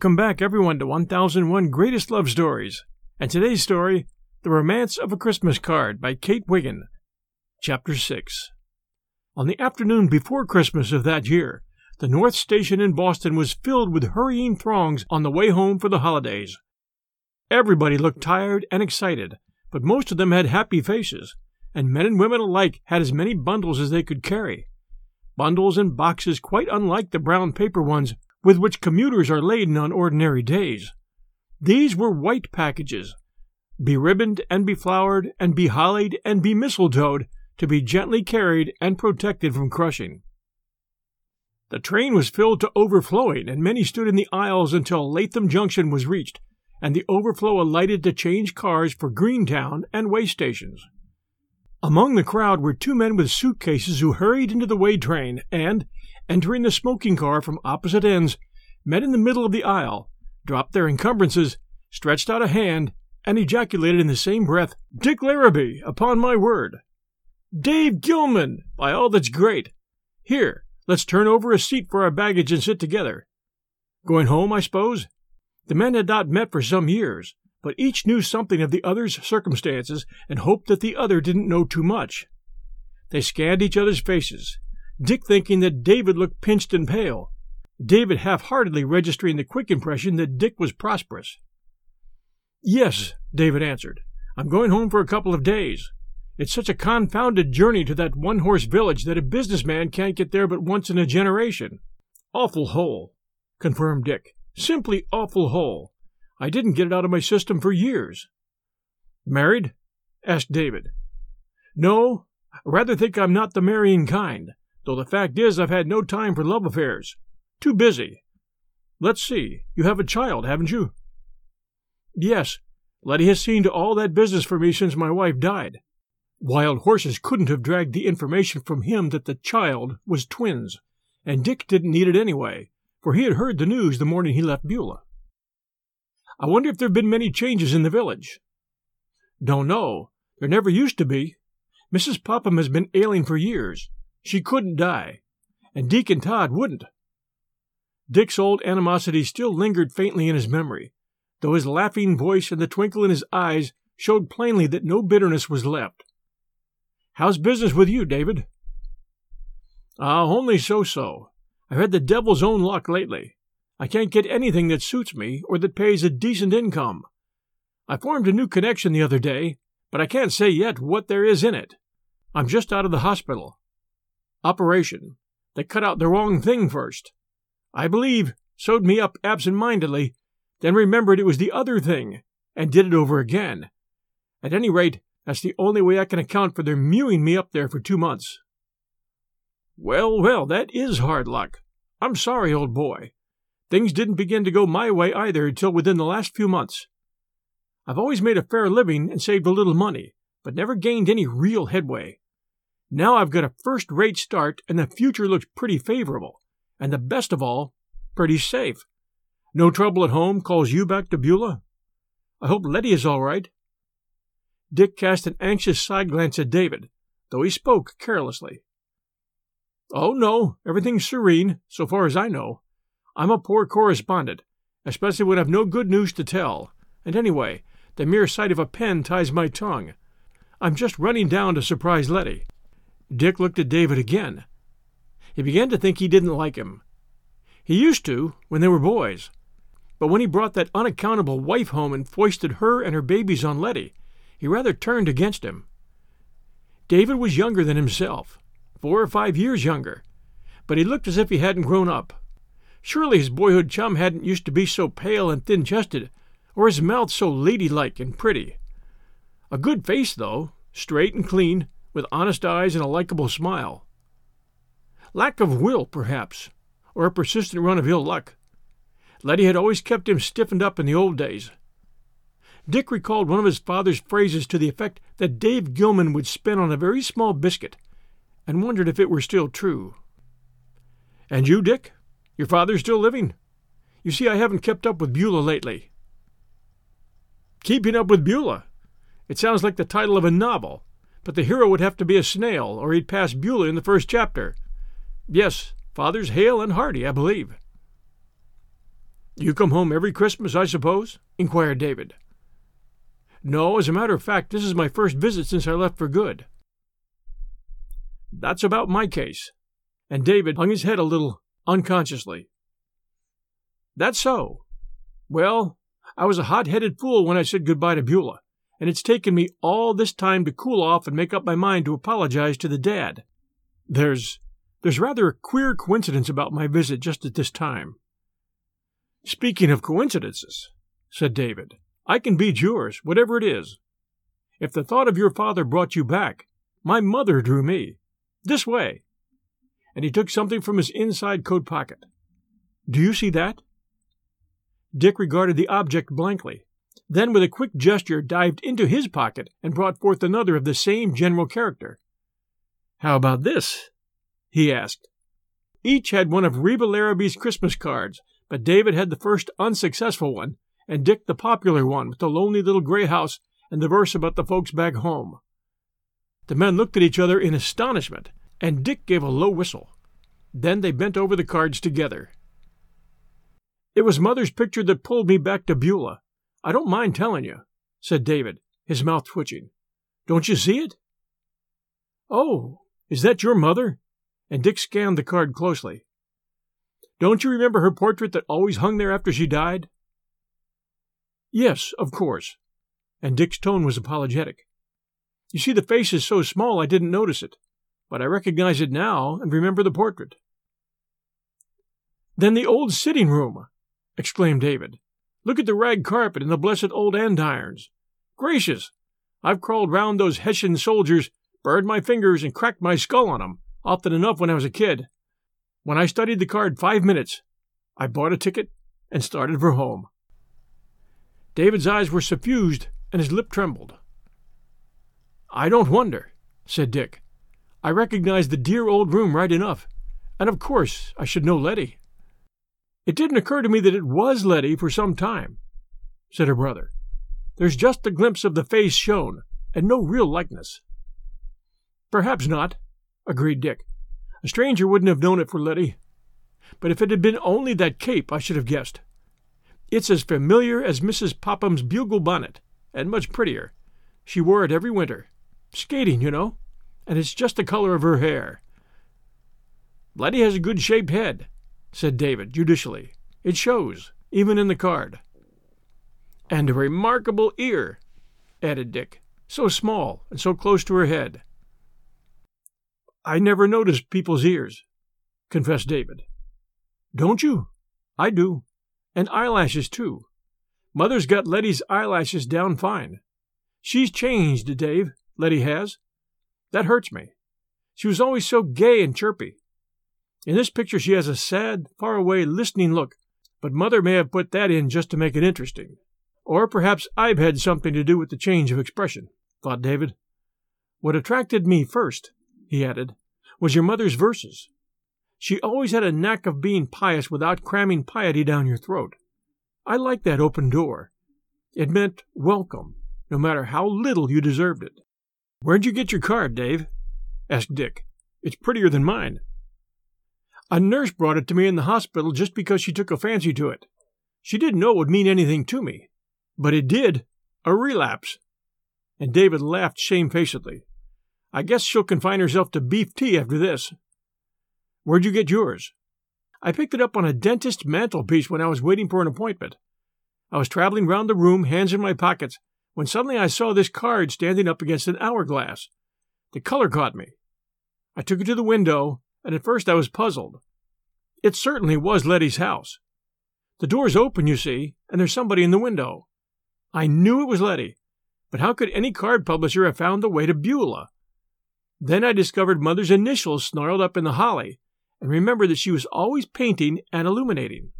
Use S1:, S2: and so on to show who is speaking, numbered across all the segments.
S1: Welcome back, everyone, to 1001 Greatest Love Stories. And today's story, The Romance of a Christmas Card by Kate Wiggin. Chapter 6. On the afternoon before Christmas of that year, the North Station in Boston was filled with hurrying throngs on the way home for the holidays. Everybody looked tired and excited, but most of them had happy faces, and men and women alike had as many bundles as they could carry. Bundles and boxes quite unlike the brown paper ones with which commuters are laden on ordinary days. These were white packages, beribboned and beflowered and behollied and bemistletoed to be gently carried and protected from crushing. The train was filled to overflowing, and many stood in the aisles until Latham Junction was reached, and the overflow alighted to change cars for Greentown and way stations. Among the crowd were two men with suitcases who hurried into the way train and, entering the smoking car from opposite ends, met in the middle of the aisle, dropped their encumbrances, stretched out a hand, and ejaculated in the same breath, Dick Larrabee, upon my word. Dave Gilman, by all that's great. Here, let's turn over a seat for our baggage and sit together. Going home, I suppose? The men had not met for some years, but each knew something of the other's circumstances and hoped that the other didn't know too much. They scanned each other's faces, Dick thinking that David looked pinched and pale, David half heartedly registering the quick impression that Dick was prosperous. Yes, David answered. I'm going home for a couple of days. It's such a confounded journey to that one horse village that a businessman can't get there but once in a generation. Awful hole, confirmed Dick. Simply awful hole. I didn't get it out of my system for years. Married? asked David. No, rather think I'm not the marrying kind, though the fact is I've had no time for love affairs. Too busy. Let's see, you have a child, haven't you? Yes, Letty has seen to all that business for me since my wife died. Wild horses couldn't have dragged the information from him that the child was twins, and Dick didn't need it anyway, for he had heard the news the morning he left Beulah. I wonder if there have been many changes in the village. Don't know. There never used to be. Mrs. Popham has been ailing for years. She couldn't die. And Deacon Todd wouldn't. Dick's old animosity still lingered faintly in his memory, though his laughing voice and the twinkle in his eyes showed plainly that no bitterness was left. How's business with you, David? Ah, uh, only so so. I've had the devil's own luck lately. I can't get anything that suits me or that pays a decent income. I formed a new connection the other day, but I can't say yet what there is in it. I'm just out of the hospital. Operation. They cut out the wrong thing first. I believe, sewed me up absent mindedly, then remembered it was the other thing, and did it over again. At any rate, that's the only way I can account for their mewing me up there for two months. Well, well, that is hard luck. I'm sorry, old boy. Things didn't begin to go my way either until within the last few months. I've always made a fair living and saved a little money, but never gained any real headway. Now I've got a first rate start and the future looks pretty favorable, and the best of all, pretty safe. No trouble at home calls you back to Beulah? I hope Letty is all right. Dick cast an anxious side glance at David, though he spoke carelessly. Oh, no, everything's serene, so far as I know. I'm a poor correspondent, especially when I've no good news to tell. And anyway, the mere sight of a pen ties my tongue. I'm just running down to surprise Letty. Dick looked at David again. He began to think he didn't like him. He used to, when they were boys. But when he brought that unaccountable wife home and foisted her and her babies on Letty, he rather turned against him. David was younger than himself, four or five years younger, but he looked as if he hadn't grown up. Surely his boyhood chum hadn't used to be so pale and thin chested, or his mouth so ladylike and pretty. A good face, though, straight and clean, with honest eyes and a likable smile. Lack of will, perhaps, or a persistent run of ill luck. Letty had always kept him stiffened up in the old days. Dick recalled one of his father's phrases to the effect that Dave Gilman would spin on a very small biscuit, and wondered if it were still true. And you, Dick? Your father's still living? You see, I haven't kept up with Beulah lately. Keeping up with Beulah? It sounds like the title of a novel, but the hero would have to be a snail, or he'd pass Beulah in the first chapter. Yes, father's hale and hearty, I believe. You come home every Christmas, I suppose? inquired David. No, as a matter of fact, this is my first visit since I left for good. That's about my case. And David hung his head a little unconsciously. That's so. Well, I was a hot headed fool when I said goodbye to Beulah, and it's taken me all this time to cool off and make up my mind to apologize to the dad. There's there's rather a queer coincidence about my visit just at this time. Speaking of coincidences, said David, I can beat yours, whatever it is. If the thought of your father brought you back, my mother drew me. This way. And he took something from his inside coat pocket. Do you see that? Dick regarded the object blankly, then with a quick gesture dived into his pocket and brought forth another of the same general character. How about this? he asked. Each had one of Reba Larrabee's Christmas cards, but David had the first unsuccessful one, and Dick the popular one with the lonely little gray house and the verse about the folks back home. The men looked at each other in astonishment, and Dick gave a low whistle. Then they bent over the cards together. It was Mother's picture that pulled me back to Beulah. I don't mind telling you, said David, his mouth twitching. Don't you see it? Oh, is that your mother? And Dick scanned the card closely. Don't you remember her portrait that always hung there after she died? Yes, of course. And Dick's tone was apologetic. You see, the face is so small I didn't notice it, but I recognize it now and remember the portrait. Then the old sitting room, exclaimed David. Look at the rag carpet and the blessed old andirons. Gracious! I've crawled round those Hessian soldiers, burned my fingers, and cracked my skull on 'em, often enough when I was a kid. When I studied the card five minutes, I bought a ticket and started for home. David's eyes were suffused and his lip trembled. I don't wonder, said Dick. I recognized the dear old room right enough, and of course I should know Letty. It didn't occur to me that it was Letty for some time, said her brother. There's just a glimpse of the face shown, and no real likeness. Perhaps not, agreed Dick. A stranger wouldn't have known it for Letty. But if it had been only that cape, I should have guessed. It's as familiar as Mrs. Popham's bugle bonnet, and much prettier. She wore it every winter. Skating, you know. And it's just the color of her hair. Letty has a good shaped head, said David judicially. It shows, even in the card. And a remarkable ear, added Dick. So small and so close to her head. I never noticed people's ears, confessed David. Don't you? I do. And eyelashes, too. Mother's got Letty's eyelashes down fine. She's changed, Dave, Letty has. That hurts me. She was always so gay and chirpy. In this picture, she has a sad, far away, listening look, but Mother may have put that in just to make it interesting. Or perhaps I've had something to do with the change of expression, thought David. What attracted me first, he added, was your mother's verses. She always had a knack of being pious without cramming piety down your throat. I liked that open door. It meant welcome, no matter how little you deserved it. Where'd you get your card, Dave? asked Dick. It's prettier than mine. A nurse brought it to me in the hospital just because she took a fancy to it. She didn't know it would mean anything to me. But it did. A relapse. And David laughed shamefacedly. I guess she'll confine herself to beef tea after this. Where'd you get yours? I picked it up on a dentist's mantelpiece when I was waiting for an appointment. I was traveling round the room, hands in my pockets, when suddenly I saw this card standing up against an hourglass. The color caught me. I took it to the window, and at first I was puzzled. It certainly was Letty's house. The door's open, you see, and there's somebody in the window. I knew it was Letty, but how could any card publisher have found the way to Beulah? Then I discovered Mother's initials snarled up in the holly, and remembered that she was always painting and illuminating.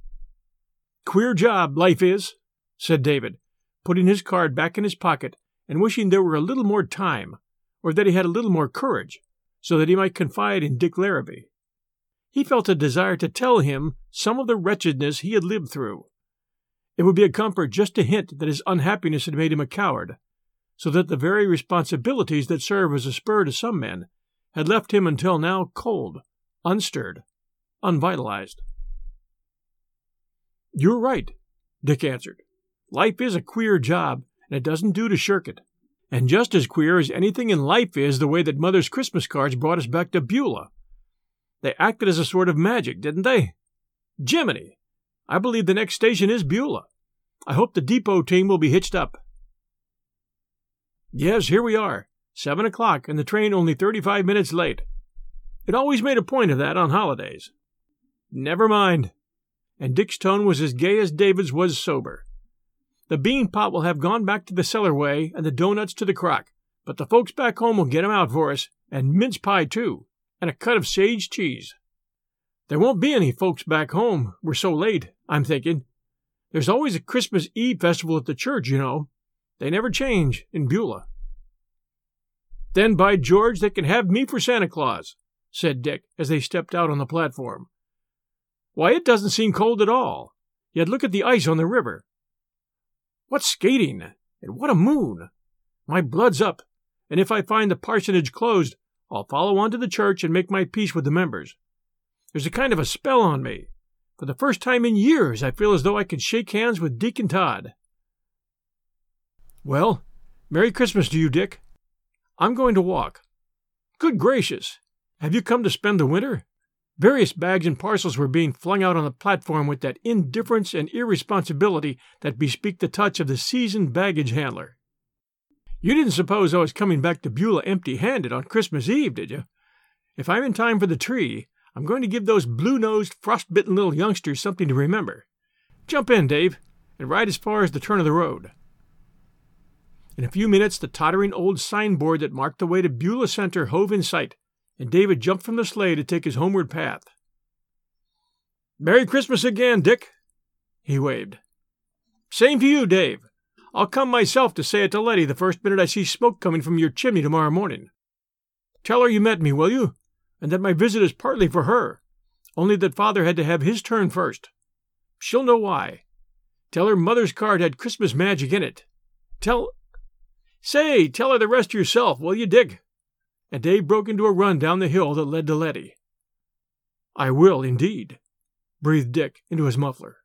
S1: Queer job, life is, said David, putting his card back in his pocket and wishing there were a little more time, or that he had a little more courage, so that he might confide in Dick Larrabee. He felt a desire to tell him some of the wretchedness he had lived through. It would be a comfort just to hint that his unhappiness had made him a coward, so that the very responsibilities that serve as a spur to some men had left him until now cold unstirred, unvitalized. You're right, Dick answered. Life is a queer job, and it doesn't do to shirk it. And just as queer as anything in life is the way that Mother's Christmas cards brought us back to Beulah. They acted as a sort of magic, didn't they? Jiminy! I believe the next station is Beulah. I hope the depot team will be hitched up. Yes, here we are. Seven o'clock, and the train only thirty-five minutes late. It always made a point of that on holidays. Never mind. And Dick's tone was as gay as David's was sober. The bean pot will have gone back to the cellar way and the doughnuts to the crock, but the folks back home will get 'em out for us, and mince pie too, and a cut of sage cheese. There won't be any folks back home. We're so late, I'm thinking. There's always a Christmas Eve festival at the church, you know. They never change in Beulah. Then, by George, they can have me for Santa Claus, said Dick as they stepped out on the platform. Why, it doesn't seem cold at all. Yet look at the ice on the river. What skating! And what a moon! My blood's up, and if I find the parsonage closed, I'll follow on to the church and make my peace with the members. There's a kind of a spell on me. For the first time in years, I feel as though I could shake hands with Deacon Todd. Well, Merry Christmas to you, Dick. I'm going to walk. Good gracious! Have you come to spend the winter? Various bags and parcels were being flung out on the platform with that indifference and irresponsibility that bespeak the touch of the seasoned baggage handler. You didn't suppose I was coming back to Beulah empty handed on Christmas Eve, did you? If I'm in time for the tree, I'm going to give those blue nosed, frost bitten little youngsters something to remember. Jump in, Dave, and ride as far as the turn of the road. In a few minutes, the tottering old signboard that marked the way to Beulah Center hove in sight, and David jumped from the sleigh to take his homeward path. Merry Christmas again, Dick, he waved. Same to you, Dave. I'll come myself to say it to Letty the first minute I see smoke coming from your chimney tomorrow morning. Tell her you met me, will you? And that my visit is partly for her, only that father had to have his turn first. She'll know why. Tell her mother's card had Christmas magic in it. Tell. Say, tell her the rest yourself, will you, Dick? And Dave broke into a run down the hill that led to Letty. I will, indeed, breathed Dick into his muffler.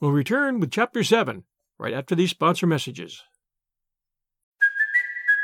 S1: We'll return with Chapter 7 right after these sponsor messages.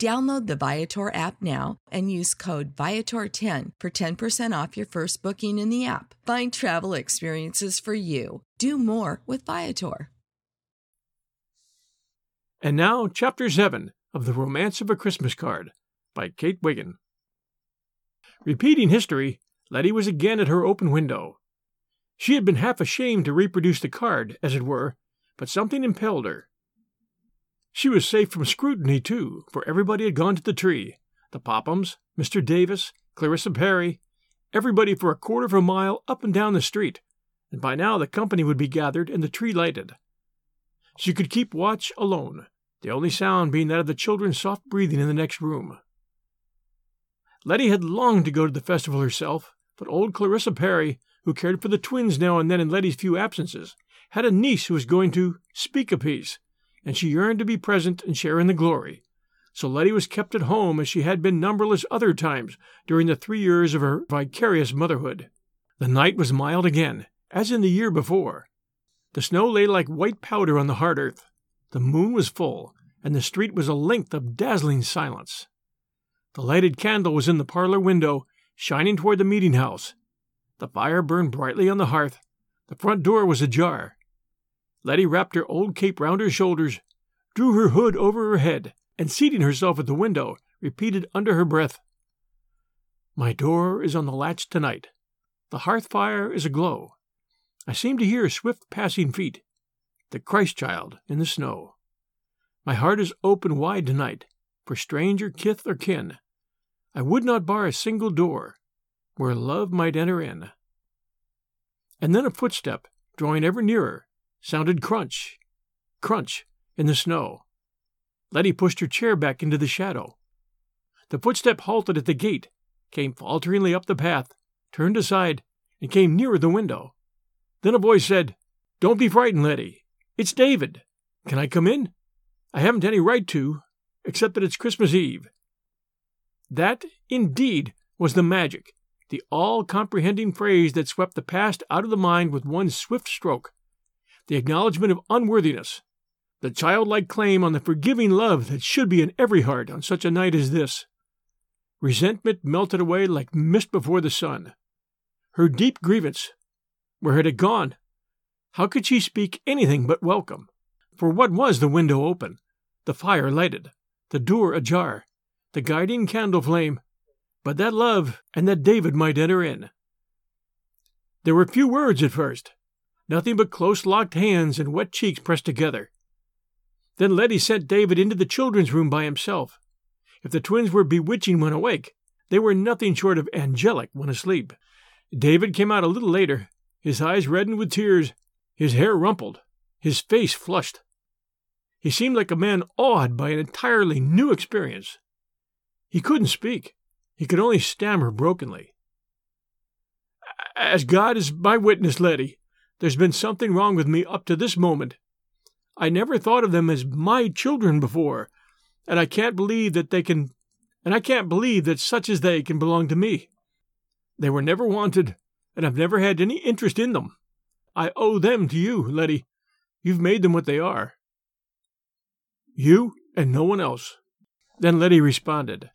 S2: Download the Viator app now and use code Viator10 for 10% off your first booking in the app. Find travel experiences for you. Do more with Viator.
S1: And now, Chapter 7 of The Romance of a Christmas Card by Kate Wiggin. Repeating history, Letty was again at her open window. She had been half ashamed to reproduce the card, as it were, but something impelled her. She was safe from scrutiny, too, for everybody had gone to the tree the Pophams, Mr. Davis, Clarissa Perry, everybody for a quarter of a mile up and down the street, and by now the company would be gathered and the tree lighted. She could keep watch alone, the only sound being that of the children's soft breathing in the next room. Letty had longed to go to the festival herself, but old Clarissa Perry, who cared for the twins now and then in Letty's few absences, had a niece who was going to speak a piece and she yearned to be present and share in the glory. So Letty was kept at home as she had been numberless other times during the three years of her vicarious motherhood. The night was mild again, as in the year before. The snow lay like white powder on the hard earth. The moon was full, and the street was a length of dazzling silence. The lighted candle was in the parlor window, shining toward the meeting house. The fire burned brightly on the hearth. The front door was ajar. Letty wrapped her old cape round her shoulders, drew her hood over her head, and seating herself at the window, repeated under her breath, My door is on the latch tonight. The hearth fire is aglow. I seem to hear swift passing feet. The Christ child in the snow. My heart is open wide tonight for stranger kith or kin. I would not bar a single door where love might enter in. And then a footstep, drawing ever nearer, sounded crunch, crunch in the snow. Letty pushed her chair back into the shadow. The footstep halted at the gate, came falteringly up the path, turned aside, and came nearer the window. Then a voice said, Don't be frightened, Letty. It's David. Can I come in? I haven't any right to, except that it's Christmas Eve. That, indeed, was the magic, the all comprehending phrase that swept the past out of the mind with one swift stroke. The acknowledgement of unworthiness, the childlike claim on the forgiving love that should be in every heart on such a night as this. Resentment melted away like mist before the sun. Her deep grievance, where had it gone? How could she speak anything but welcome? For what was the window open, the fire lighted, the door ajar, the guiding candle flame, but that love and that David might enter in? There were few words at first, nothing but close locked hands and wet cheeks pressed together. Then Letty sent David into the children's room by himself. If the twins were bewitching when awake, they were nothing short of angelic when asleep. David came out a little later, his eyes reddened with tears, his hair rumpled, his face flushed. He seemed like a man awed by an entirely new experience. He couldn't speak. He could only stammer brokenly. As God is my witness, Letty, there's been something wrong with me up to this moment. I never thought of them as my children before, and I can't believe that they can, and I can't believe that such as they can belong to me. They were never wanted, and I've never had any interest in them. I owe them to you, Letty. You've made them what they are. You and no one else. Then Letty responded.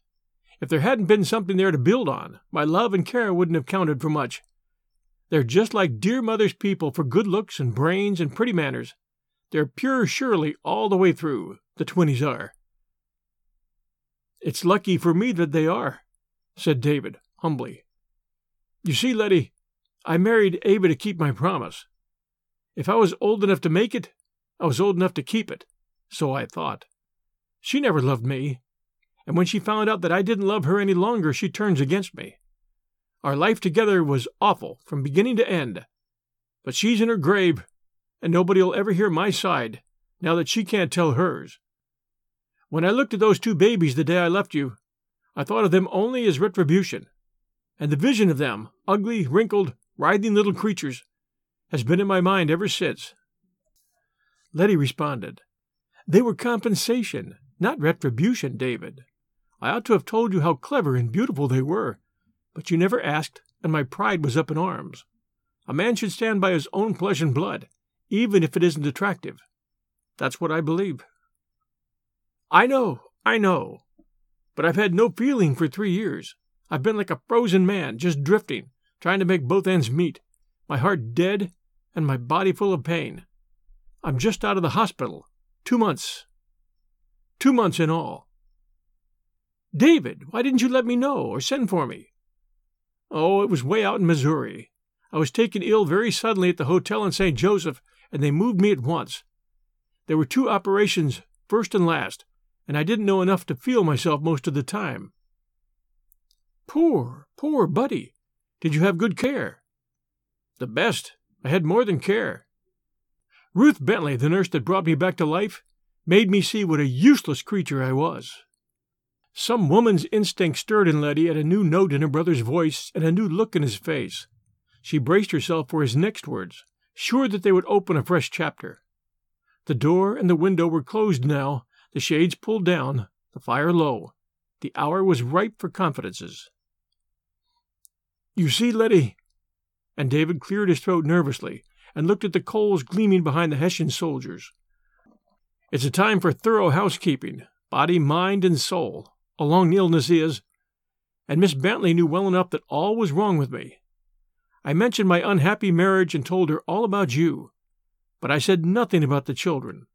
S1: If there hadn't been something there to build on, my love and care wouldn't have counted for much. They're just like dear mother's people for good looks and brains and pretty manners. They're pure Shirley all the way through, the twinnies are. It's lucky for me that they are, said David, humbly. You see, Letty, I married Ava to keep my promise. If I was old enough to make it, I was old enough to keep it, so I thought. She never loved me, and when she found out that I didn't love her any longer, she turns against me. Our life together was awful from beginning to end, but she's in her grave, and nobody'll ever hear my side now that she can't tell hers. When I looked at those two babies the day I left you, I thought of them only as retribution, and the vision of them, ugly, wrinkled, writhing little creatures, has been in my mind ever since. Letty responded, They were compensation, not retribution, David. I ought to have told you how clever and beautiful they were, but you never asked, and my pride was up in arms. A man should stand by his own flesh and blood, even if it isn't attractive. That's what I believe. I know, I know. But I've had no feeling for three years. I've been like a frozen man, just drifting, trying to make both ends meet, my heart dead and my body full of pain. I'm just out of the hospital. Two months. Two months in all. David, why didn't you let me know or send for me? Oh, it was way out in Missouri. I was taken ill very suddenly at the hotel in St. Joseph, and they moved me at once. There were two operations, first and last, and I didn't know enough to feel myself most of the time. Poor, poor Buddy. Did you have good care? The best. I had more than care. Ruth Bentley, the nurse that brought me back to life, made me see what a useless creature I was. Some woman's instinct stirred in Letty at a new note in her brother's voice and a new look in his face. She braced herself for his next words, sure that they would open a fresh chapter. The door and the window were closed now, the shades pulled down, the fire low. The hour was ripe for confidences. You see, Letty, and David cleared his throat nervously, and looked at the coals gleaming behind the Hessian soldiers. It's a time for thorough housekeeping, body, mind, and soul. A long illness is, and Miss Bentley knew well enough that all was wrong with me. I mentioned my unhappy marriage and told her all about you, but I said nothing about the children.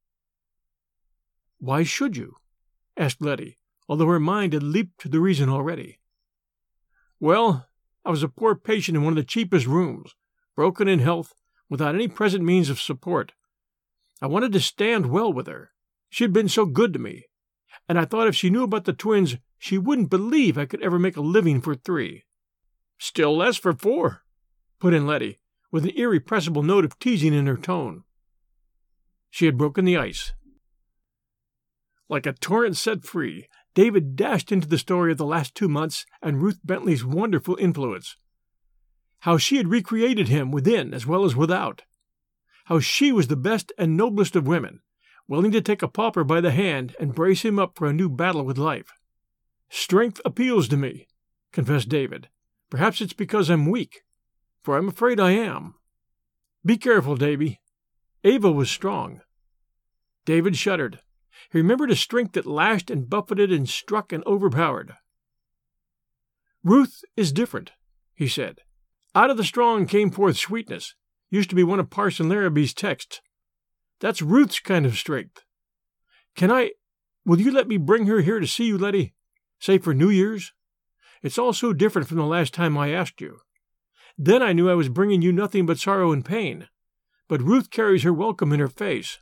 S1: Why should you? asked Letty, although her mind had leaped to the reason already. Well, I was a poor patient in one of the cheapest rooms, broken in health, without any present means of support. I wanted to stand well with her. She had been so good to me, and I thought if she knew about the twins, she wouldn't believe I could ever make a living for three. Still less for four, put in Letty, with an irrepressible note of teasing in her tone. She had broken the ice. Like a torrent set free, David dashed into the story of the last two months and Ruth Bentley's wonderful influence. How she had recreated him within as well as without. How she was the best and noblest of women, willing to take a pauper by the hand and brace him up for a new battle with life. Strength appeals to me, confessed David. Perhaps it's because I'm weak, for I'm afraid I am. Be careful, Davy. Ava was strong. David shuddered. He remembered a strength that lashed and buffeted and struck and overpowered. Ruth is different, he said. Out of the strong came forth sweetness, used to be one of Parson Larrabee's texts. That's Ruth's kind of strength. Can I, will you let me bring her here to see you, Letty? Say for New Year's? It's all so different from the last time I asked you. Then I knew I was bringing you nothing but sorrow and pain. But Ruth carries her welcome in her face.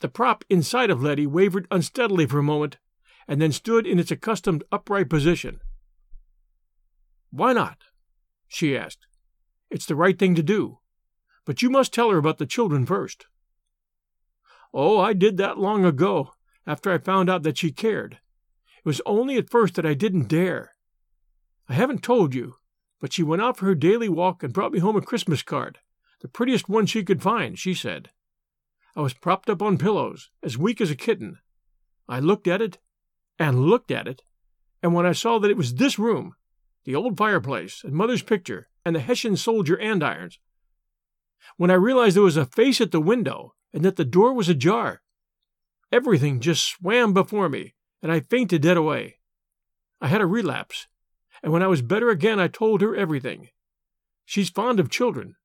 S1: The prop inside of Letty wavered unsteadily for a moment, and then stood in its accustomed upright position. Why not? she asked. It's the right thing to do. But you must tell her about the children first. Oh, I did that long ago, after I found out that she cared. It was only at first that I didn't dare. I haven't told you, but she went out for her daily walk and brought me home a Christmas card, the prettiest one she could find, she said. I was propped up on pillows, as weak as a kitten. I looked at it, and looked at it, and when I saw that it was this room, the old fireplace, and Mother's picture, and the Hessian soldier andirons, when I realized there was a face at the window, and that the door was ajar, everything just swam before me, and I fainted dead away. I had a relapse, and when I was better again, I told her everything. She's fond of children.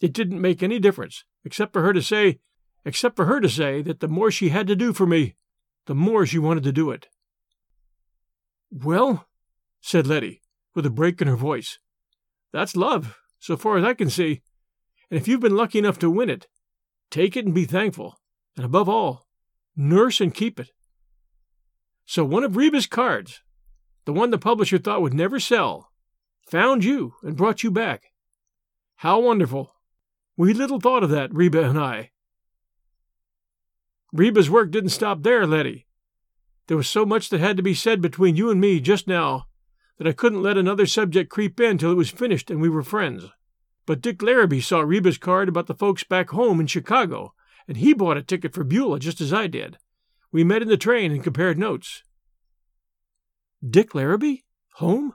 S1: It didn't make any difference, except for her to say except for her to say that the more she had to do for me, the more she wanted to do it. Well, said Letty, with a break in her voice, that's love, so far as I can see. And if you've been lucky enough to win it, take it and be thankful. And above all, nurse and keep it. So one of Reba's cards, the one the publisher thought would never sell, found you and brought you back. How wonderful! We little thought of that, Reba and I. Reba's work didn't stop there, Letty. There was so much that had to be said between you and me just now that I couldn't let another subject creep in till it was finished and we were friends. But Dick Larrabee saw Reba's card about the folks back home in Chicago, and he bought a ticket for Beulah just as I did. We met in the train and compared notes. Dick Larrabee? Home?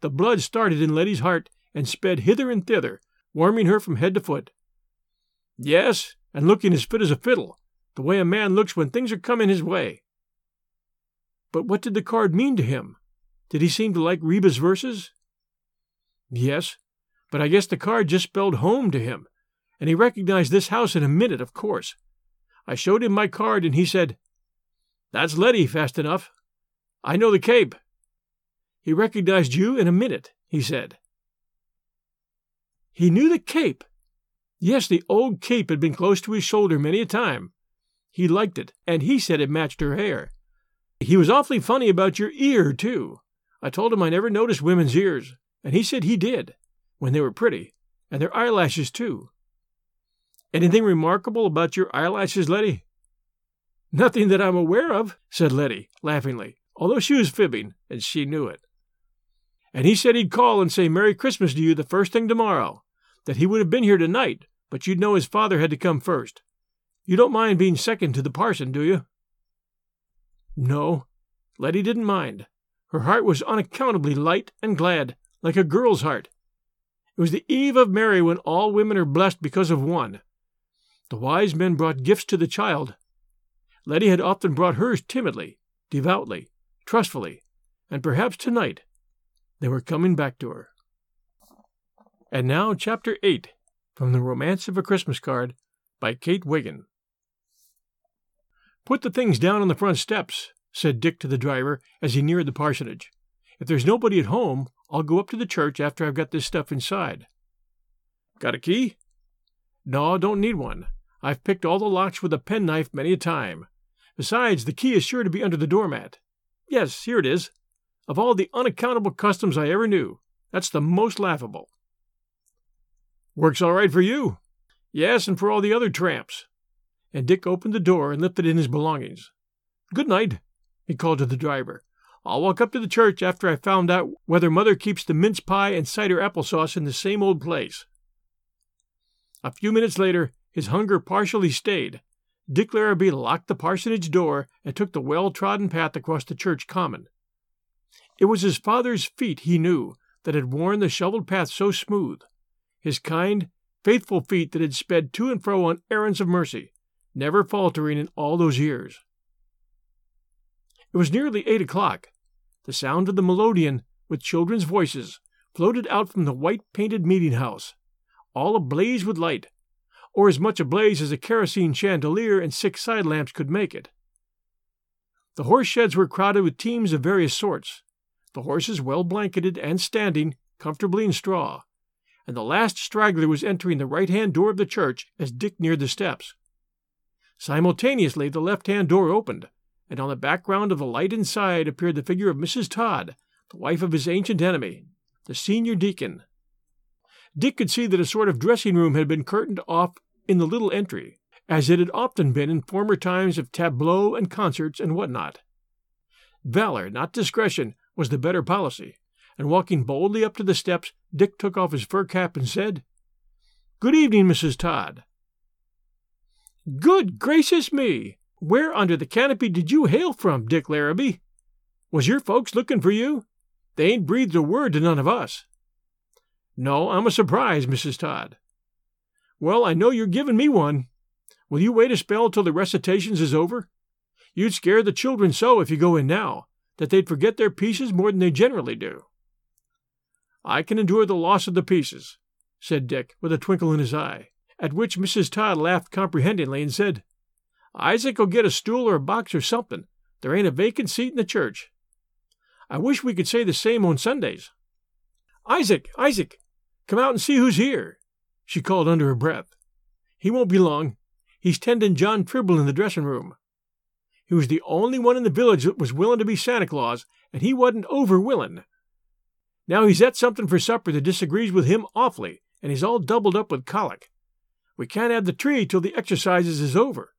S1: The blood started in Letty's heart and sped hither and thither, warming her from head to foot. Yes, and looking as fit as a fiddle, the way a man looks when things are coming his way. But what did the card mean to him? Did he seem to like Reba's verses? Yes, but I guess the card just spelled home to him, and he recognized this house in a minute, of course. I showed him my card, and he said, That's Letty, fast enough. I know the Cape. He recognized you in a minute, he said. He knew the Cape. Yes, the old Cape had been close to his shoulder many a time, he liked it, and he said it matched her hair. He was awfully funny about your ear, too. I told him I never noticed women's ears, and he said he did, when they were pretty, and their eyelashes, too. Anything remarkable about your eyelashes, Letty? Nothing that I'm aware of, said Letty, laughingly, although she was fibbing, and she knew it. And he said he'd call and say Merry Christmas to you the first thing tomorrow, that he would have been here tonight, but you'd know his father had to come first. You don't mind being second to the parson, do you? No, Letty didn't mind. Her heart was unaccountably light and glad, like a girl's heart. It was the eve of Mary when all women are blessed because of one. The wise men brought gifts to the child. Letty had often brought hers timidly, devoutly, trustfully, and perhaps tonight they were coming back to her. And now, Chapter 8 from The Romance of a Christmas Card by Kate Wiggin. Put the things down on the front steps, said Dick to the driver as he neared the parsonage. If there's nobody at home, I'll go up to the church after I've got this stuff inside. Got a key? No, don't need one. I've picked all the locks with a penknife many a time. Besides, the key is sure to be under the doormat. Yes, here it is. Of all the unaccountable customs I ever knew, that's the most laughable. Works all right for you. Yes, and for all the other tramps. And Dick opened the door and lifted in his belongings. Good night, he called to the driver. I'll walk up to the church after I've found out whether Mother keeps the mince pie and cider applesauce in the same old place. A few minutes later, his hunger partially stayed. Dick Larrabee locked the parsonage door and took the well trodden path across the church common. It was his father's feet, he knew, that had worn the shoveled path so smooth, his kind, faithful feet that had sped to and fro on errands of mercy, never faltering in all those years. It was nearly eight o'clock. The sound of the melodeon, with children's voices, floated out from the white painted meeting house, all ablaze with light, or as much ablaze as a kerosene chandelier and six side lamps could make it. The horse sheds were crowded with teams of various sorts, the horses well blanketed and standing comfortably in straw, and the last straggler was entering the right hand door of the church as Dick neared the steps. Simultaneously, the left hand door opened, and on the background of the light inside appeared the figure of Mrs. Todd, the wife of his ancient enemy, the senior deacon. Dick could see that a sort of dressing room had been curtained off in the little entry, as it had often been in former times of tableaux and concerts and what not. Valor, not discretion, was the better policy, and walking boldly up to the steps, Dick took off his fur cap and said, Good evening, Mrs. Todd. Good gracious me! Where under the canopy did you hail from, Dick Larrabee? Was your folks looking for you? They ain't breathed a word to none of us. No, I'm a surprise, Mrs. Todd. Well, I know you're giving me one. Will you wait a spell till the recitations is over? You'd scare the children so if you go in now, that they'd forget their pieces more than they generally do. I can endure the loss of the pieces, said Dick, with a twinkle in his eye, at which Mrs. Todd laughed comprehendingly and said, Isaac'll get a stool or a box or something. There ain't a vacant seat in the church. I wish we could say the same on Sundays. Isaac, Isaac, come out and see who's here, she called under her breath. He won't be long. He's tending John Tribble in the dressing room. He was the only one in the village that was willing to be Santa Claus, and he wasn't over willing. Now he's at something for supper that disagrees with him awfully, and he's all doubled up with colic. We can't have the tree till the exercises is over,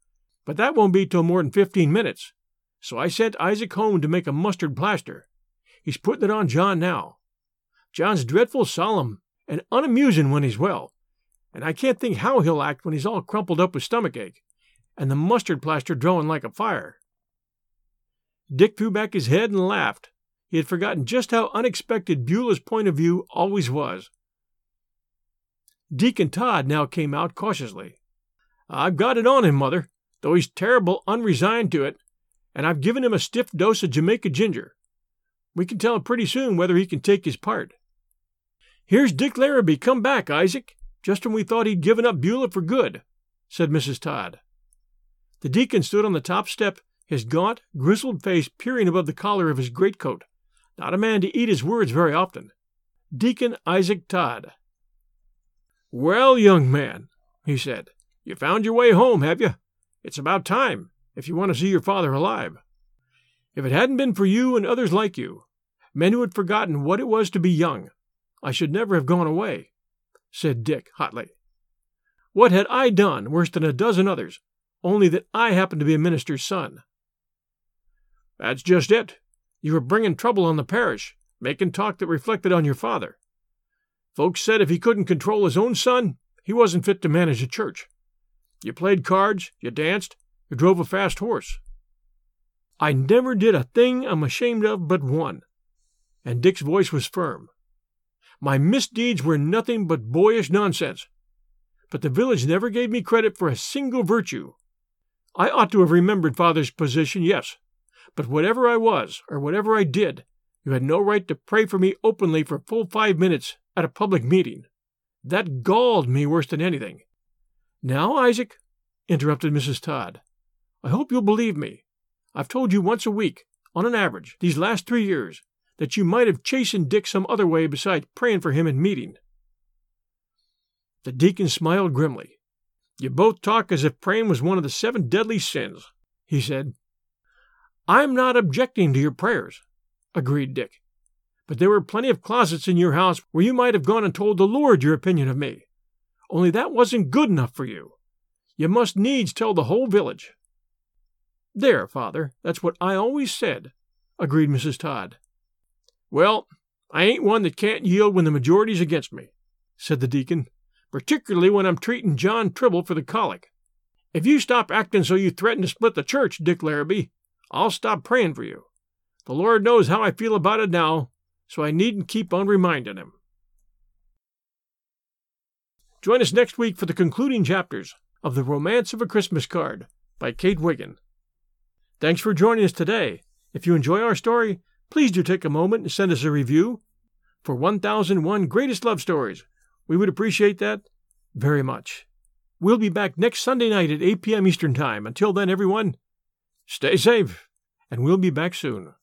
S1: but that won't be till more than fifteen minutes. So I sent Isaac home to make a mustard plaster. He's putting it on John now. John's dreadful solemn and unamusing when he's well, and I can't think how he'll act when he's all crumpled up with stomach ache, and the mustard plaster drawing like a fire. Dick threw back his head and laughed. He had forgotten just how unexpected Beulah's point of view always was. Deacon Todd now came out cautiously. I've got it on him, Mother though he's terrible unresigned to it, and I've given him a stiff dose of Jamaica ginger. We can tell him pretty soon whether he can take his part. Here's Dick Larrabee come back, Isaac, just when we thought he'd given up Beulah for good, said Mrs. Todd. The deacon stood on the top step, his gaunt, grizzled face peering above the collar of his greatcoat. Not a man to eat his words very often. Deacon Isaac Todd. Well, young man, he said, you found your way home, have you? It's about time, if you want to see your father alive. If it hadn't been for you and others like you, men who had forgotten what it was to be young, I should never have gone away, said Dick hotly. What had I done worse than a dozen others, only that I happened to be a minister's son? That's just it. You were bringing trouble on the parish, making talk that reflected on your father. Folks said if he couldn't control his own son, he wasn't fit to manage a church. You played cards, you danced, you drove a fast horse. I never did a thing I'm ashamed of but one. And Dick's voice was firm. My misdeeds were nothing but boyish nonsense. But the village never gave me credit for a single virtue. I ought to have remembered father's position, yes, but whatever I was, or whatever I did, you had no right to pray for me openly for full five minutes at a public meeting. That galled me worse than anything. Now, Isaac, interrupted Mrs. Todd, I hope you'll believe me. I've told you once a week, on an average, these last three years, that you might have chastened Dick some other way besides praying for him in meeting. The deacon smiled grimly. You both talk as if praying was one of the seven deadly sins, he said. I'm not objecting to your prayers, agreed Dick. But there were plenty of closets in your house where you might have gone and told the Lord your opinion of me. Only that wasn't good enough for you. You must needs tell the whole village. There, father, that's what I always said, agreed Mrs. Todd. Well, I ain't one that can't yield when the majority's against me, said the deacon, particularly when I'm treating John Tribble for the colic. If you stop acting so you threaten to split the church, Dick Larrabee, I'll stop praying for you. The Lord knows how I feel about it now, so I needn't keep on reminding him. Join us next week for the concluding chapters of The Romance of a Christmas Card by Kate Wiggin. Thanks for joining us today. If you enjoy our story, please do take a moment and send us a review. For 1001 Greatest Love Stories, we would appreciate that very much. We'll be back next Sunday night at 8 p.m. Eastern Time. Until then, everyone, stay safe, and we'll be back soon.